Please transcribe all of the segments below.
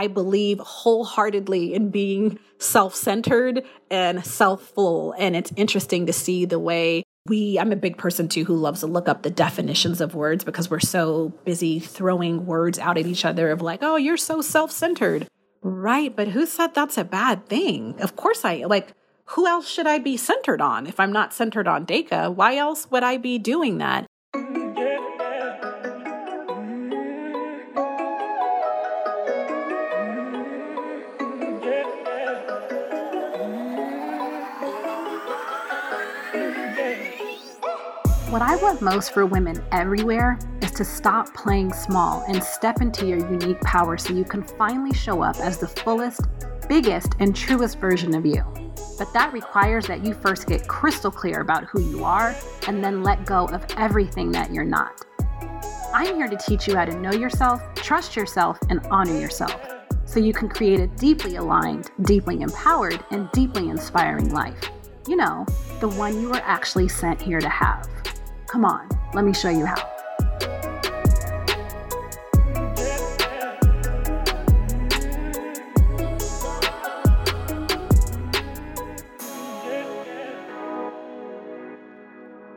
I believe wholeheartedly in being self centered and self full. And it's interesting to see the way we, I'm a big person too who loves to look up the definitions of words because we're so busy throwing words out at each other of like, oh, you're so self centered. Right. But who said that's a bad thing? Of course I like, who else should I be centered on? If I'm not centered on Deka, why else would I be doing that? What I want most for women everywhere is to stop playing small and step into your unique power so you can finally show up as the fullest, biggest, and truest version of you. But that requires that you first get crystal clear about who you are and then let go of everything that you're not. I'm here to teach you how to know yourself, trust yourself, and honor yourself so you can create a deeply aligned, deeply empowered, and deeply inspiring life. You know, the one you were actually sent here to have. Come on, let me show you how.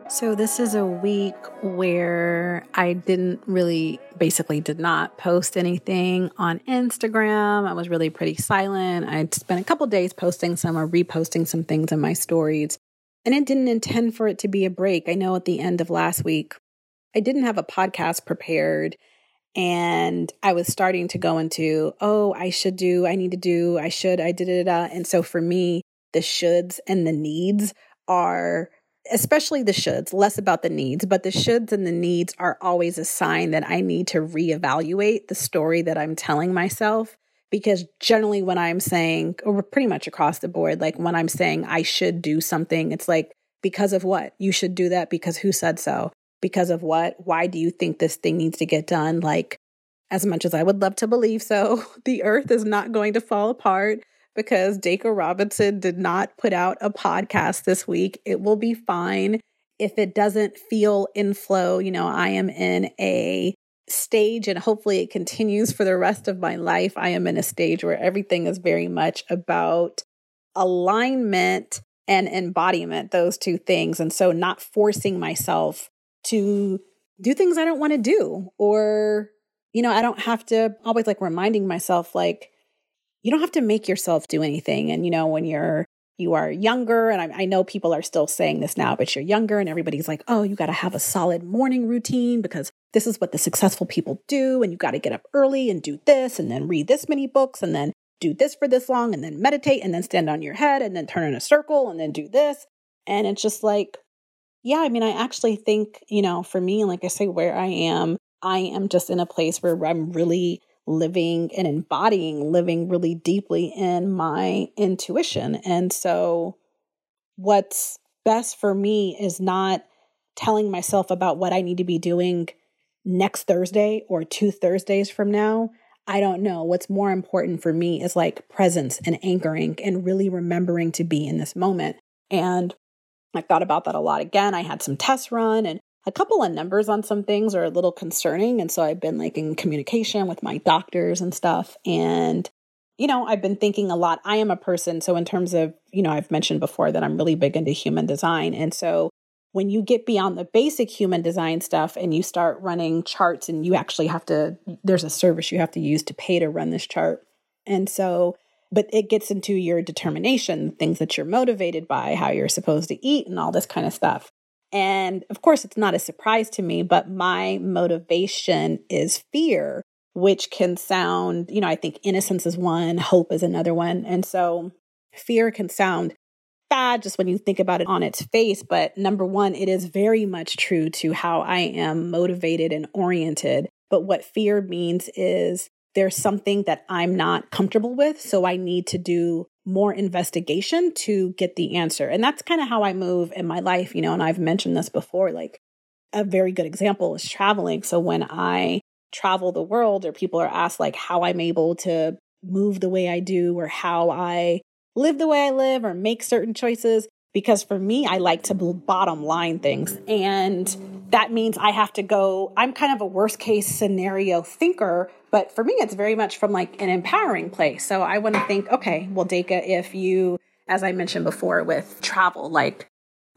So, this is a week where I didn't really, basically, did not post anything on Instagram. I was really pretty silent. I'd spent a couple days posting some or reposting some things in my stories. And I didn't intend for it to be a break. I know at the end of last week, I didn't have a podcast prepared and I was starting to go into, oh, I should do, I need to do, I should, I did it. And so for me, the shoulds and the needs are, especially the shoulds, less about the needs, but the shoulds and the needs are always a sign that I need to reevaluate the story that I'm telling myself because generally when I'm saying, or pretty much across the board, like when I'm saying I should do something, it's like, because of what? You should do that because who said so? Because of what? Why do you think this thing needs to get done? Like, as much as I would love to believe so, the earth is not going to fall apart because Deka Robinson did not put out a podcast this week. It will be fine. If it doesn't feel in flow, you know, I am in a stage and hopefully it continues for the rest of my life. I am in a stage where everything is very much about alignment and embodiment, those two things. And so not forcing myself to do things I don't want to do or you know, I don't have to always like reminding myself like you don't have to make yourself do anything and you know when you're you are younger and I, I, know people are still saying this now but you're younger and everybody's like oh you got to have a solid morning routine because this is what the successful people do. And you got to get up early and do this and then read this many books and then do this for this long and then meditate and then stand on your head and then turn in a circle and then do this. And it's just like, yeah, I mean, I actually think, you know, for me, like I say, where I am, I am just in a place where I'm really living and embodying living really deeply in my intuition. And so, what's best for me is not telling myself about what I need to be doing next Thursday or two Thursdays from now. I don't know. What's more important for me is like presence and anchoring and really remembering to be in this moment. And I thought about that a lot again. I had some tests run and a couple of numbers on some things are a little concerning. And so I've been like in communication with my doctors and stuff. And, you know, I've been thinking a lot. I am a person. So, in terms of, you know, I've mentioned before that I'm really big into human design. And so when you get beyond the basic human design stuff and you start running charts and you actually have to there's a service you have to use to pay to run this chart. And so but it gets into your determination things that you're motivated by how you're supposed to eat and all this kind of stuff. And of course it's not a surprise to me but my motivation is fear which can sound you know i think innocence is one hope is another one. And so fear can sound bad just when you think about it on its face. But number one, it is very much true to how I am motivated and oriented. But what fear means is there's something that I'm not comfortable with. So I need to do more investigation to get the answer. And that's kind of how I move in my life, you know, and I've mentioned this before. Like a very good example is traveling. So when I travel the world or people are asked like how I'm able to move the way I do or how I live the way I live or make certain choices because for me, I like to bottom line things. And that means I have to go, I'm kind of a worst case scenario thinker But for me, it's very much from like an empowering place. So I want to think, okay, well, Deka, if you, as I mentioned before with travel, like,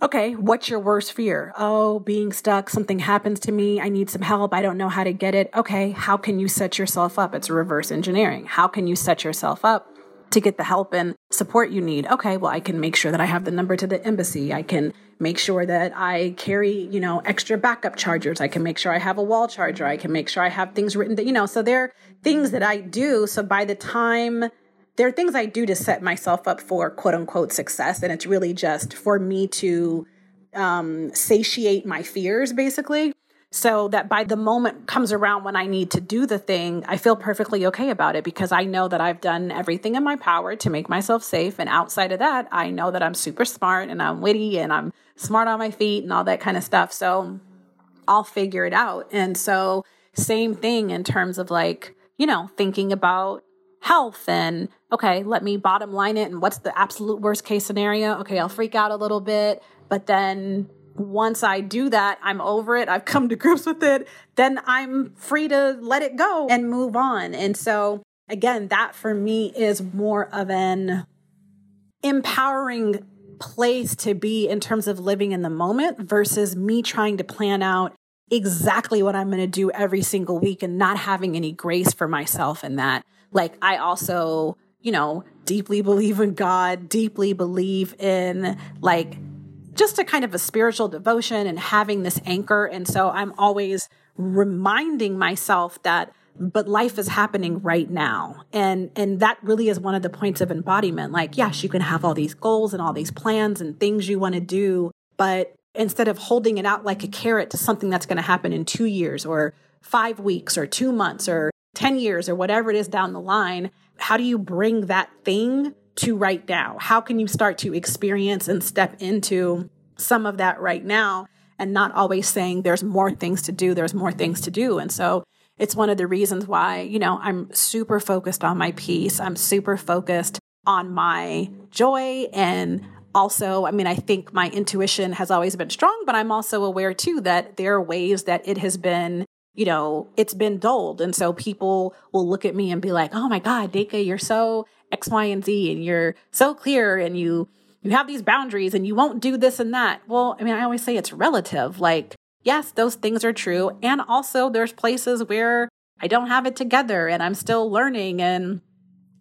okay, what's your worst fear? Oh, being stuck, something happens to me, I need some help, I don't know how to get it. Okay, how can you set yourself up? It's reverse engineering. How can you set yourself up to get the help and support you need. Okay, well, I can make sure that I have the number to the embassy. I can make sure that I carry, you know, extra backup chargers. I can make sure I have a wall charger. I can make sure I have things written that, you know, so there are things that I do. So by the time there are things I do to set myself up for quote unquote success. And it's really just for me to um, satiate my fears, basically so that by the moment comes around when I need to do the thing, I feel perfectly okay about it because I know that I've done everything in my power to make myself safe. And outside of that, I know that I'm super smart and I'm witty and I'm smart on my feet and all that kind of stuff. So I'll figure it out. And so, same thing in terms of like, you know, thinking about health and okay, let me bottom line it and what's the absolute worst case scenario? Okay, I'll freak out a little bit, but then once I do that, I'm over it. I've come to grips with it. Then I'm free to let it go and move on. And so, again, that for me is more of an empowering place to be in terms of living in the moment versus me trying to plan out exactly what I'm going to do every single week and not having any grace for myself in that. Like, I also, you know, deeply believe in God, deeply believe in like just a kind of a spiritual devotion and having this anchor. And so I'm always reminding myself that but life is happening right now and and that really is one of the points of embodiment like yes you can have all these goals and all these plans and things you want to do but instead of holding it out like a carrot to something that's going to happen in 2 years or 5 weeks or 2 months or 10 years or whatever it is down the line how do you bring that thing to right now? How can you start to experience and step into some of that right now and not always saying there's more things to do, there's more things to do. And so it's one of the reasons why, you know, I'm super focused on my peace. I'm super focused on my joy and also, I mean, I think my intuition has always been strong, but I'm also aware too that there are ways that it has been you know, it's been dulled. And so people will look at me and be like, oh my God, Deka, you're so X, Y, and Z, and you're so clear and you you have these boundaries and you won't do this and that. Well, I mean, I always say it's relative. Like, yes, those things are true. And also there's places where I don't have it together and I'm still learning and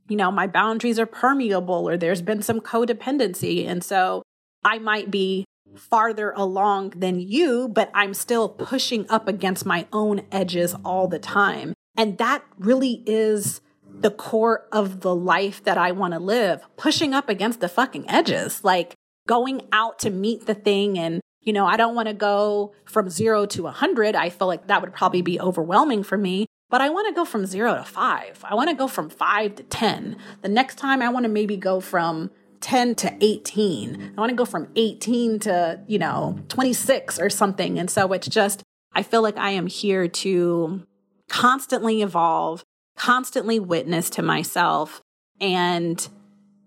you know, my boundaries are permeable or there's been some codependency. And so I might be farther along than you, but I'm still pushing up against my own edges all the time. And that really is the core of the life that I want to live, pushing up against the fucking edges, like going out to meet the thing. And, you know, I don't want to go from zero to a hundred. I feel like that would probably be overwhelming for me, but I want to go from zero to five. I want to go from five to 10. The next time I want to maybe go from 10 to 18. I want to go from 18 to, you know, 26 or something. And so it's just, I feel like I am here to constantly evolve, constantly witness to myself. And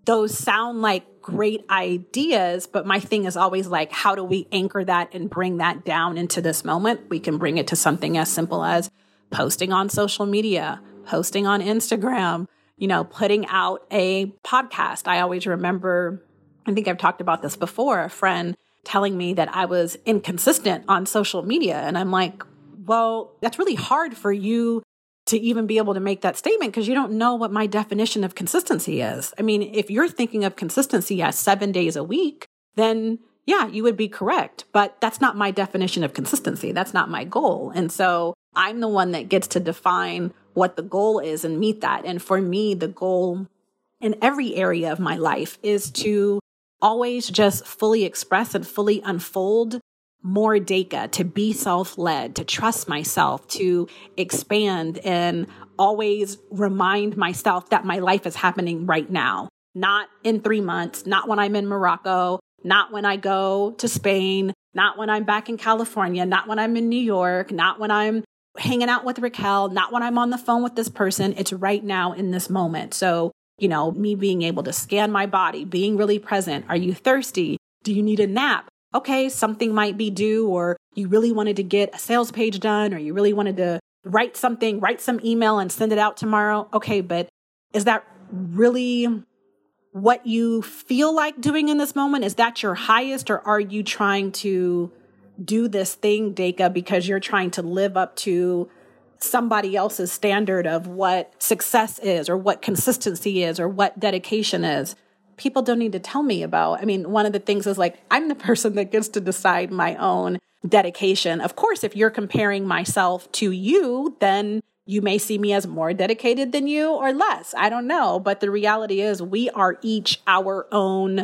those sound like great ideas, but my thing is always like, how do we anchor that and bring that down into this moment? We can bring it to something as simple as posting on social media, posting on Instagram, you know, putting out a podcast. I always remember, I think I've talked about this before, a friend telling me that I was inconsistent on social media. And I'm like, well, that's really hard for you to even be able to make that statement because you don't know what my definition of consistency is. I mean, if you're thinking of consistency as seven days a week, then yeah, you would be correct. But that's not my definition of consistency. That's not my goal. And so I'm the one that gets to define what the goal is and meet that. And for me, the goal in every area of my life is to always just fully express and fully unfold more Deka, to be self led, to trust myself, to expand and always remind myself that my life is happening right now, not in three months, not when I'm in Morocco, not when I go to Spain, not when I'm back in California, not when I'm in New York, not when I'm hanging out with Raquel, not when I'm on the phone with this person. It's right now in this moment. So, you know, me being able to scan my body, being really present. Are you thirsty? Do you need a nap? Okay, something might be due, or you really wanted to get a sales page done, or you really wanted to write something, write some email and send it out tomorrow. Okay, but is that really what you feel like doing in this moment? Is that your highest, or are you trying to do this thing, Deka, because you're trying to live up to somebody else's standard of what success is, or what consistency is, or what dedication is? People don't need to tell me about. I mean, one of the things is like, I'm the person that gets to decide my own dedication. Of course, if you're comparing myself to you, then you may see me as more dedicated than you or less. I don't know. But the reality is, we are each our own.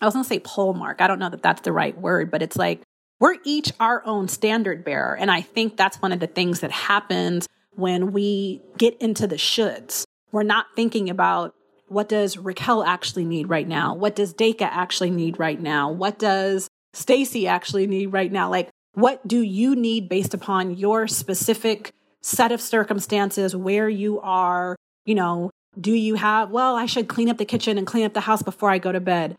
I was going to say pole mark. I don't know that that's the right word, but it's like we're each our own standard bearer. And I think that's one of the things that happens when we get into the shoulds. We're not thinking about what does Raquel actually need right now? What does Deka actually need right now? What does Stacy actually need right now? Like, what do you need based upon your specific set of circumstances where you are, you know, do you have, well, I should clean up the kitchen and clean up the house before I go to bed.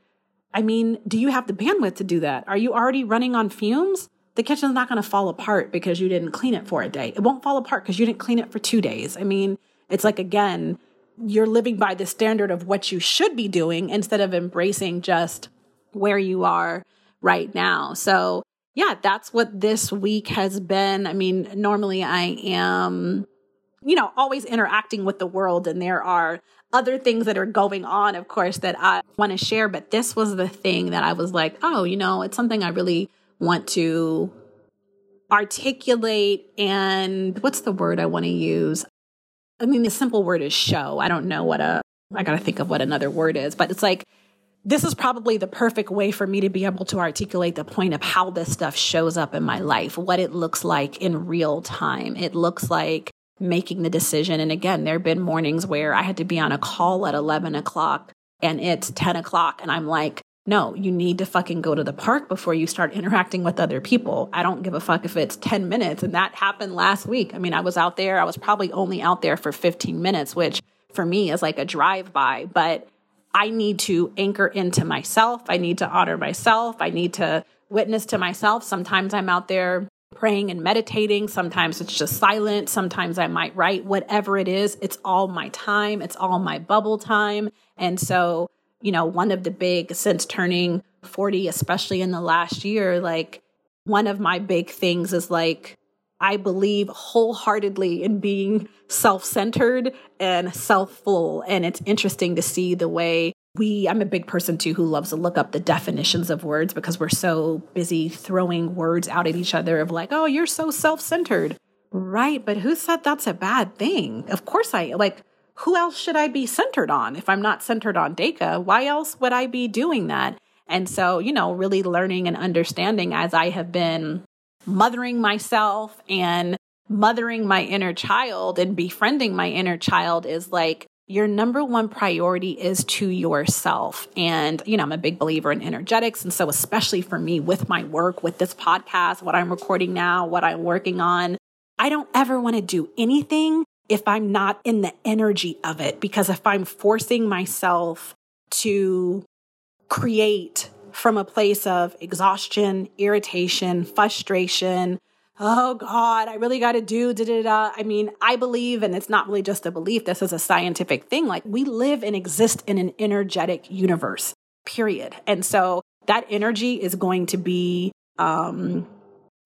I mean, do you have the bandwidth to do that? Are you already running on fumes? The kitchen's not going to fall apart because you didn't clean it for a day. It won't fall apart because you didn't clean it for two days. I mean, it's like, again, you're living by the standard of what you should be doing instead of embracing just where you are right now. So yeah, that's what this week has been. I mean, normally I am, you know, always interacting with the world, and there are other things that are going on, of course, that I want to share. But this was the thing that I was like, oh, you know, it's something I really want to articulate. And what's the word I want to use? I mean, the simple word is show. I don't know what a, I got to think of what another word is, but it's like, this is probably the perfect way for me to be able to articulate the point of how this stuff shows up in my life, what it looks like in real time. It looks like making the decision. And again, there have been mornings where I had to be on a call at 11 o'clock and it's 10 o'clock. And I'm like, no, you need to fucking go to the park before you start interacting with other people. I don't give a fuck if it's 10 minutes. And that happened last week. I mean, I was out there, I was probably only out there for 15 minutes, which for me is like a drive by. But I need to anchor into myself. I need to honor myself. I need to witness to myself. Sometimes I'm out there praying and meditating. Sometimes it's just silent. Sometimes I might write. Whatever it is, it's all my time. It's all my bubble time. And so, you know, one of the big, since turning 40, especially in the last year, like one of my big things is like, I believe wholeheartedly in being self centered and self full. And it's interesting to see the way we, I'm a big person too who loves to look up the definitions of words because we're so busy throwing words out at each other of like, oh, you're so self centered. Right. But who said that's a bad thing? Of course I like. Who else should I be centered on? If I'm not centered on Deka, why else would I be doing that? And so, you know, really learning and understanding as I have been mothering myself and mothering my inner child and befriending my inner child is like your number one priority is to yourself. And, you know, I'm a big believer in energetics. And so, especially for me with my work, with this podcast, what I'm recording now, what I'm working on, I don't ever want to do anything if I'm not in the energy of it. Because if I'm forcing myself to create from a place of exhaustion, irritation, frustration. Oh God, I really got to do da da da. I mean, I believe, and it's not really just a belief, this is a scientific thing. Like we live and exist in an energetic universe, period. And so that energy is going to be um,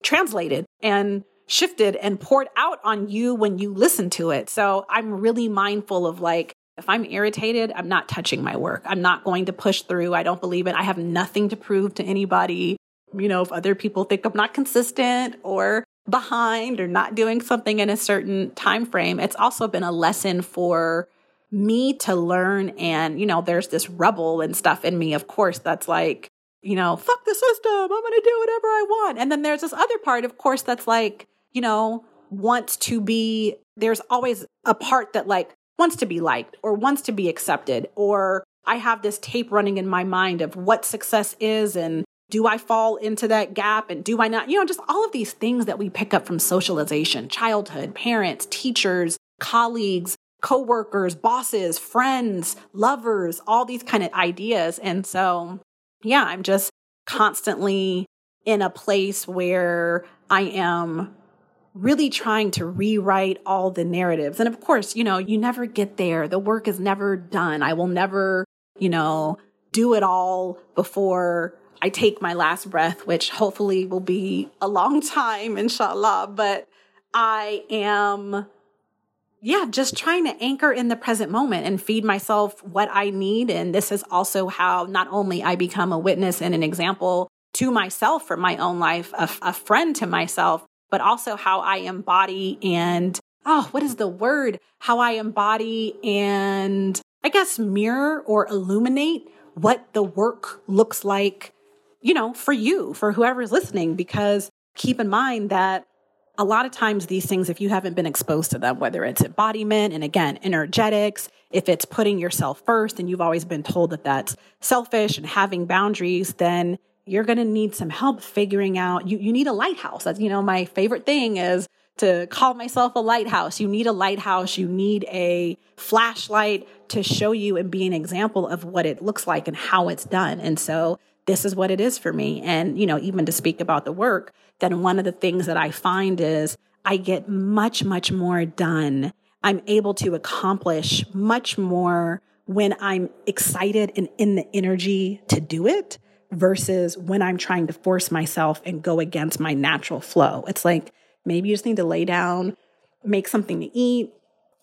translated and shifted and poured out on you when you listen to it. So I'm really mindful of like, if I'm irritated, I'm not touching my work. I'm not going to push through. I don't believe it. I have nothing to prove to anybody. You know, if other people think I'm not consistent or behind or not doing something in a certain time frame, it's also been a lesson for me to learn and, you know, there's this rebel and stuff in me, of course, that's like, you know, fuck the system. I'm going to do whatever I want. And then there's this other part, of course, that's like, you know, wants to be, there's always a part that like wants to be liked or wants to be accepted or I have this tape running in my mind of what success is and do I fall into that gap and do I not? You know, just all of these things that we pick up from socialization, childhood, parents, teachers, colleagues, coworkers, bosses, friends, lovers, all these kind of ideas. And so, yeah, I'm just constantly in a place where I am really trying to rewrite all the narratives. And of course, you know, you never get there. The work is never done. I will never, you know, do it all before I take my last breath, which hopefully will be a long time, inshallah. But I am, yeah, just trying to anchor in the present moment and feed myself what I need. And this is also how not only I become a witness and an example to myself for my own life, a, a friend to myself, but also how I embody and, oh, what is the word? How I embody and I guess mirror or illuminate what the work looks like, you know, for you, for whoever's listening, because keep in mind that a lot of times these things, if you haven't been exposed to them, whether it's embodiment and again, energetics, if it's putting yourself first and you've always been told that that's selfish and having boundaries, then you're going to need some help figuring out you, you need a lighthouse. That's, you know, my favorite thing is to call myself a lighthouse. You need a lighthouse. You need a flashlight to show you and be an example of what it looks like and how it's done. And so this is what it is for me. And, you know, even to speak about the work, then one of the things that I find is I get much, much more done. I'm able to accomplish much more when I'm excited and in the energy to do it versus when I'm trying to force myself and go against my natural flow. It's like maybe you just need to lay down, make something to eat.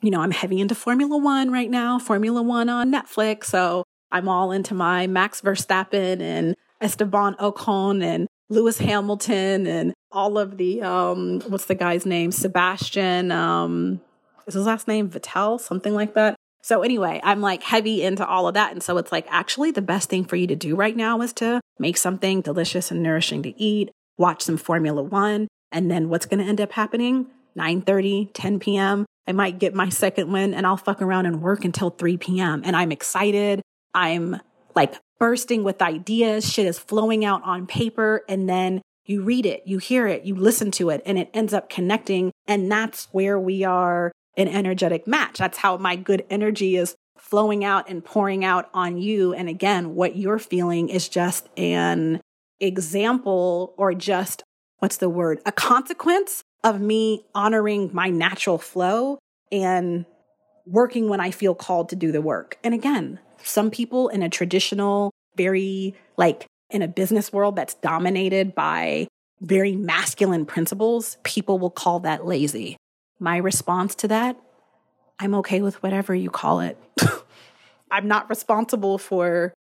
You know, I'm heavy into Formula One right now, Formula One on Netflix. So I'm all into my Max Verstappen and Esteban Ocon and Lewis Hamilton and all of the um what's the guy's name? Sebastian um is his last name Vettel, something like that. So anyway, I'm like heavy into all of that. And so it's like actually the best thing for you to do right now is to make something delicious and nourishing to eat, watch some Formula One. And then what's going to end up happening? 9 30, 10 p.m. I might get my second win and I'll fuck around and work until 3 p.m. And I'm excited. I'm like bursting with ideas. Shit is flowing out on paper. And then you read it, you hear it, you listen to it, and it ends up connecting. And that's where we are an energetic match. That's how my good energy is flowing out and pouring out on you. And again, what you're feeling is just an example or just what's the word? A consequence of me honoring my natural flow and working when I feel called to do the work. And again, some people in a traditional, very like in a business world that's dominated by very masculine principles, people will call that lazy. My response to that, I'm okay with whatever you call it. I'm not responsible for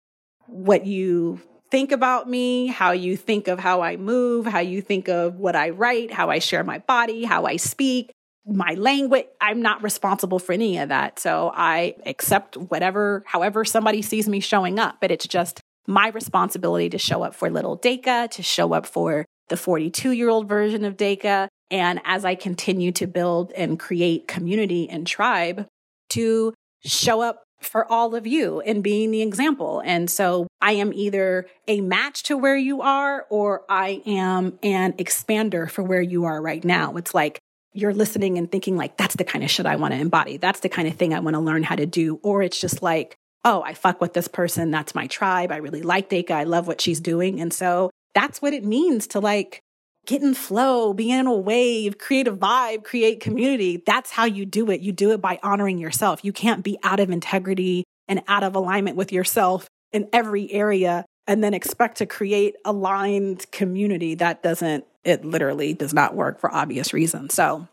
what you think about me, how you think of how I move, how you think of what I write, how I share my body, how I speak, my language. I'm not responsible for any of that. So I accept whatever, however somebody sees me showing up, but it's just my responsibility to show up for little Deka, to show up for the 42 year old version of Deka, and as I continue to build and create community and tribe, to show up for all of you and being the example. And so I am either a match to where you are or I am an expander for where you are right now. It's like you're listening and thinking like, that's the kind of shit I want to embody. That's the kind of thing I want to learn how to do. Or it's just like, oh, I fuck with this person. That's my tribe. I really like Deka. I love what she's doing. And so that's what it means to like get in flow, be in a wave, create a vibe, create community. That's how you do it. You do it by honoring yourself. You can't be out of integrity and out of alignment with yourself in every area and then expect to create aligned community. That doesn't, it literally does not work for obvious reasons. So,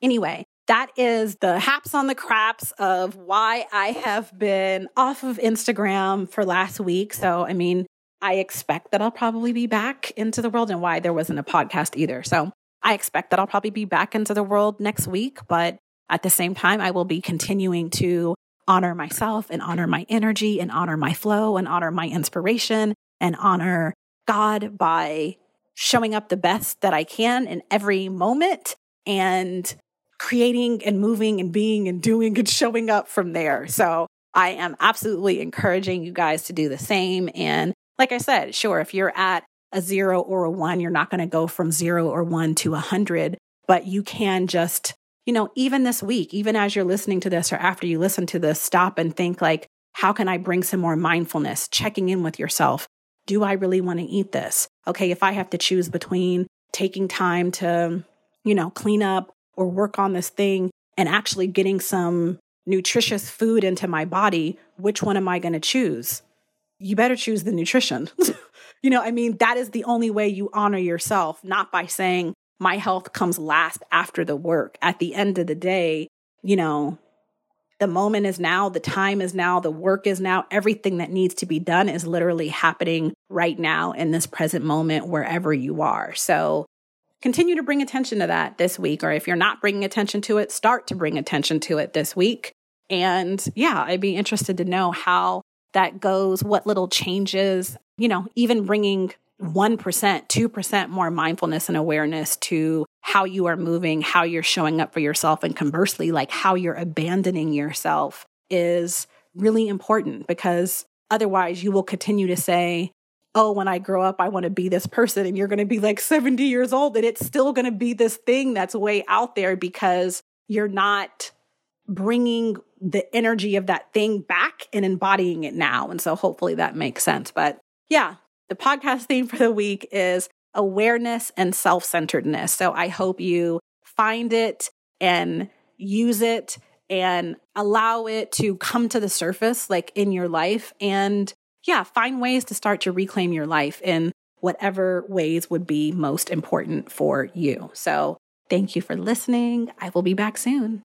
anyway, that is the haps on the craps of why I have been off of Instagram for last week. So, I mean, I expect that I'll probably be back into the world and why there wasn't a podcast either. So I expect that I'll probably be back into the world next week. But at the same time, I will be continuing to honor myself and honor my energy and honor my flow and honor my inspiration and honor God by showing up the best that I can in every moment and creating and moving and being and doing and showing up from there. So I am absolutely encouraging you guys to do the same. And like I said, sure, if you're at a zero or a one, you're not going to go from zero or one to a hundred, but you can just, you know, even this week, even as you're listening to this or after you listen to this, stop and think like, how can I bring some more mindfulness, checking in with yourself? Do I really want to eat this? Okay, if I have to choose between taking time to you know, clean up or work on this thing and actually getting some nutritious food into my body, which one am I going to choose? You better choose the nutrition. you know, I mean, that is the only way you honor yourself, not by saying my health comes last after the work. At the end of the day, you know, the moment is now, the time is now, the work is now. Everything that needs to be done is literally happening right now in this present moment, wherever you are. So continue to bring attention to that this week. Or if you're not bringing attention to it, start to bring attention to it this week. And yeah, I'd be interested to know how that goes, what little changes, you know, even bringing 1%, 2% more mindfulness and awareness to how you are moving, how you're showing up for yourself, and conversely, like how you're abandoning yourself is really important because otherwise you will continue to say, Oh, when I grow up, I want to be this person. And you're going to be like 70 years old, and it's still going to be this thing that's way out there because you're not bringing the energy of that thing back and embodying it now. And so hopefully that makes sense. But yeah, the podcast theme for the week is awareness and self centeredness. So I hope you find it and use it and allow it to come to the surface, like in your life. And yeah, find ways to start to reclaim your life in whatever ways would be most important for you. So thank you for listening. I will be back soon.